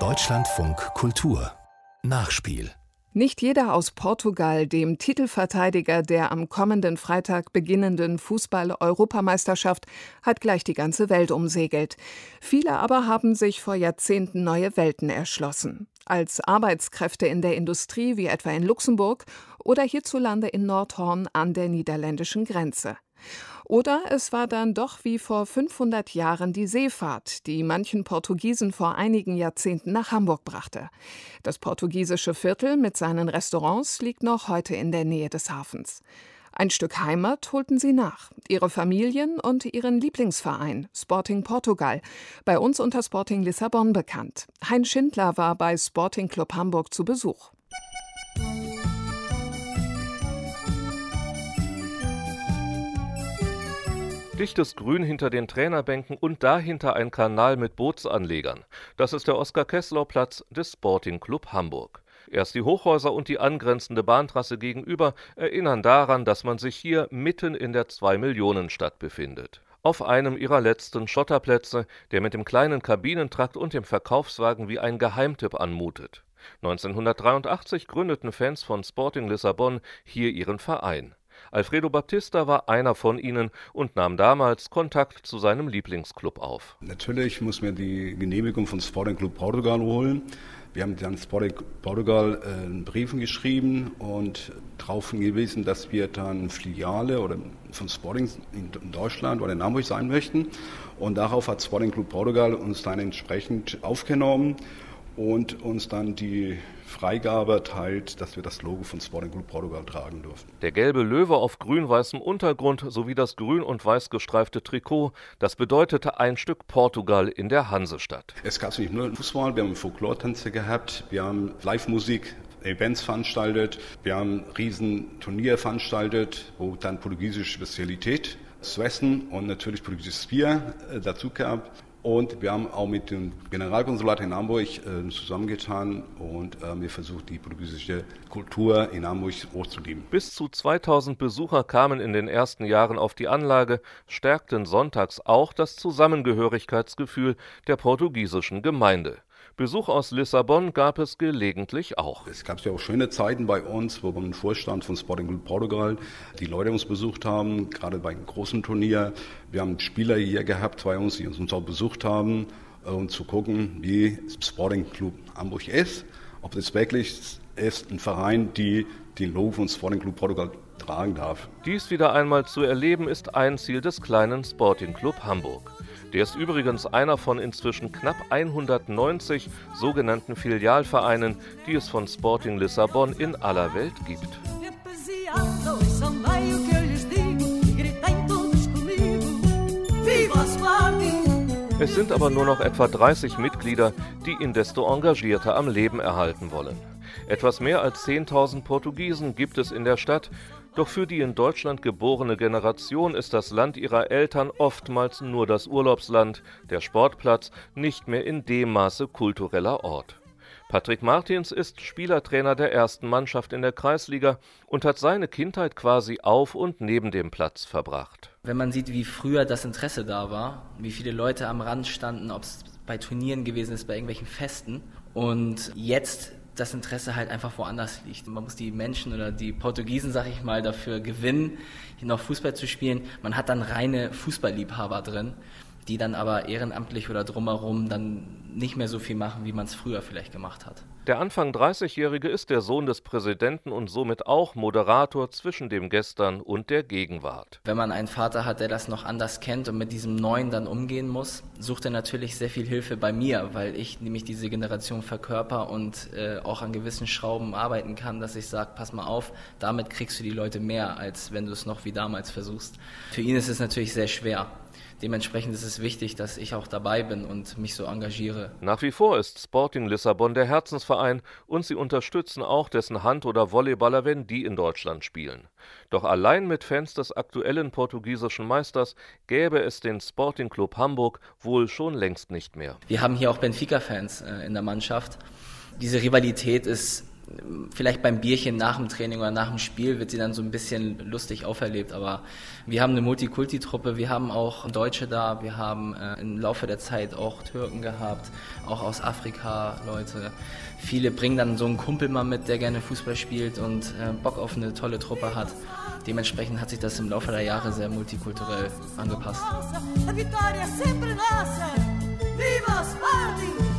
Deutschlandfunk Kultur Nachspiel nicht jeder aus Portugal, dem Titelverteidiger der am kommenden Freitag beginnenden Fußball-Europameisterschaft, hat gleich die ganze Welt umsegelt. Viele aber haben sich vor Jahrzehnten neue Welten erschlossen. Als Arbeitskräfte in der Industrie wie etwa in Luxemburg oder hierzulande in Nordhorn an der niederländischen Grenze. Oder es war dann doch wie vor 500 Jahren die Seefahrt, die manchen Portugiesen vor einigen Jahrzehnten nach Hamburg brachte. Das portugiesische Viertel mit seinen Restaurants liegt noch heute in der Nähe des Hafens. Ein Stück Heimat holten sie nach, ihre Familien und ihren Lieblingsverein, Sporting Portugal, bei uns unter Sporting Lissabon bekannt. Hein Schindler war bei Sporting Club Hamburg zu Besuch. Dichtes Grün hinter den Trainerbänken und dahinter ein Kanal mit Bootsanlegern. Das ist der Oskar-Kesslau-Platz des Sporting Club Hamburg. Erst die Hochhäuser und die angrenzende Bahntrasse gegenüber erinnern daran, dass man sich hier mitten in der Zwei-Millionen-Stadt befindet. Auf einem ihrer letzten Schotterplätze, der mit dem kleinen Kabinentrakt und dem Verkaufswagen wie ein Geheimtipp anmutet. 1983 gründeten Fans von Sporting Lissabon hier ihren Verein. Alfredo Baptista war einer von ihnen und nahm damals Kontakt zu seinem Lieblingsclub auf. Natürlich muss man die Genehmigung von Sporting Club Portugal holen. Wir haben dann Sporting Portugal äh, einen Briefen geschrieben und darauf hingewiesen, dass wir dann Filiale oder von Sporting in Deutschland oder in Hamburg sein möchten. Und darauf hat Sporting Club Portugal uns dann entsprechend aufgenommen und uns dann die Freigabe erteilt, dass wir das Logo von Sporting Club Portugal tragen dürfen. Der gelbe Löwe auf grün-weißem Untergrund sowie das grün und weiß gestreifte Trikot, das bedeutete ein Stück Portugal in der Hansestadt. Es gab nicht nur Fußball, wir haben Folklore-Tänze gehabt, wir haben Live-Musik, Events veranstaltet, wir haben riesen Turnier veranstaltet, wo dann portugiesische Spezialität zu essen und natürlich portugiesisches Bier äh, dazu gab. Und wir haben auch mit dem Generalkonsulat in Hamburg äh, zusammengetan und äh, wir versucht, die portugiesische Kultur in Hamburg hochzuleben. Bis zu 2000 Besucher kamen in den ersten Jahren auf die Anlage, stärkten sonntags auch das Zusammengehörigkeitsgefühl der portugiesischen Gemeinde. Besuch aus Lissabon gab es gelegentlich auch. Es gab ja auch schöne Zeiten bei uns, wo beim Vorstand von Sporting Club Portugal die Leute uns besucht haben, gerade bei einem großen Turnier. Wir haben Spieler hier gehabt bei uns, die uns auch besucht haben, äh, um zu gucken, wie Sporting Club Hamburg ist, ob das wirklich ist ein Verein, die den Logo von Sporting Club Portugal tragen darf. Dies wieder einmal zu erleben, ist ein Ziel des kleinen Sporting Club Hamburg. Der ist übrigens einer von inzwischen knapp 190 sogenannten Filialvereinen, die es von Sporting Lissabon in aller Welt gibt. Es sind aber nur noch etwa 30 Mitglieder, die ihn desto engagierter am Leben erhalten wollen. Etwas mehr als 10.000 Portugiesen gibt es in der Stadt doch für die in Deutschland geborene Generation ist das Land ihrer Eltern oftmals nur das Urlaubsland, der Sportplatz nicht mehr in dem Maße kultureller Ort. Patrick Martins ist Spielertrainer der ersten Mannschaft in der Kreisliga und hat seine Kindheit quasi auf und neben dem Platz verbracht. Wenn man sieht, wie früher das Interesse da war, wie viele Leute am Rand standen, ob es bei Turnieren gewesen ist, bei irgendwelchen Festen und jetzt das Interesse halt einfach woanders liegt. Man muss die Menschen oder die Portugiesen, sag ich mal, dafür gewinnen, hier noch Fußball zu spielen. Man hat dann reine Fußballliebhaber drin die dann aber ehrenamtlich oder drumherum dann nicht mehr so viel machen, wie man es früher vielleicht gemacht hat. Der Anfang 30-Jährige ist der Sohn des Präsidenten und somit auch Moderator zwischen dem Gestern und der Gegenwart. Wenn man einen Vater hat, der das noch anders kennt und mit diesem Neuen dann umgehen muss, sucht er natürlich sehr viel Hilfe bei mir, weil ich nämlich diese Generation verkörper und äh, auch an gewissen Schrauben arbeiten kann, dass ich sage, pass mal auf, damit kriegst du die Leute mehr, als wenn du es noch wie damals versuchst. Für ihn ist es natürlich sehr schwer dementsprechend ist es wichtig, dass ich auch dabei bin und mich so engagiere. Nach wie vor ist Sporting Lissabon der Herzensverein und sie unterstützen auch dessen Hand- oder Volleyballer, wenn die in Deutschland spielen. Doch allein mit Fans des aktuellen portugiesischen Meisters gäbe es den Sporting Club Hamburg wohl schon längst nicht mehr. Wir haben hier auch Benfica-Fans äh, in der Mannschaft. Diese Rivalität ist vielleicht beim Bierchen nach dem Training oder nach dem Spiel wird sie dann so ein bisschen lustig auferlebt. Aber wir haben eine Multikulti-Truppe, wir haben auch Deutsche da, wir haben äh, im Laufe der Zeit auch Türken gehabt, auch aus Afrika Leute. Viele bringen dann so einen Kumpel mal mit, der gerne Fußball spielt und äh, Bock auf eine tolle Truppe hat. Dementsprechend hat sich das im Laufe der Jahre sehr multikulturell angepasst. Viva Sparting!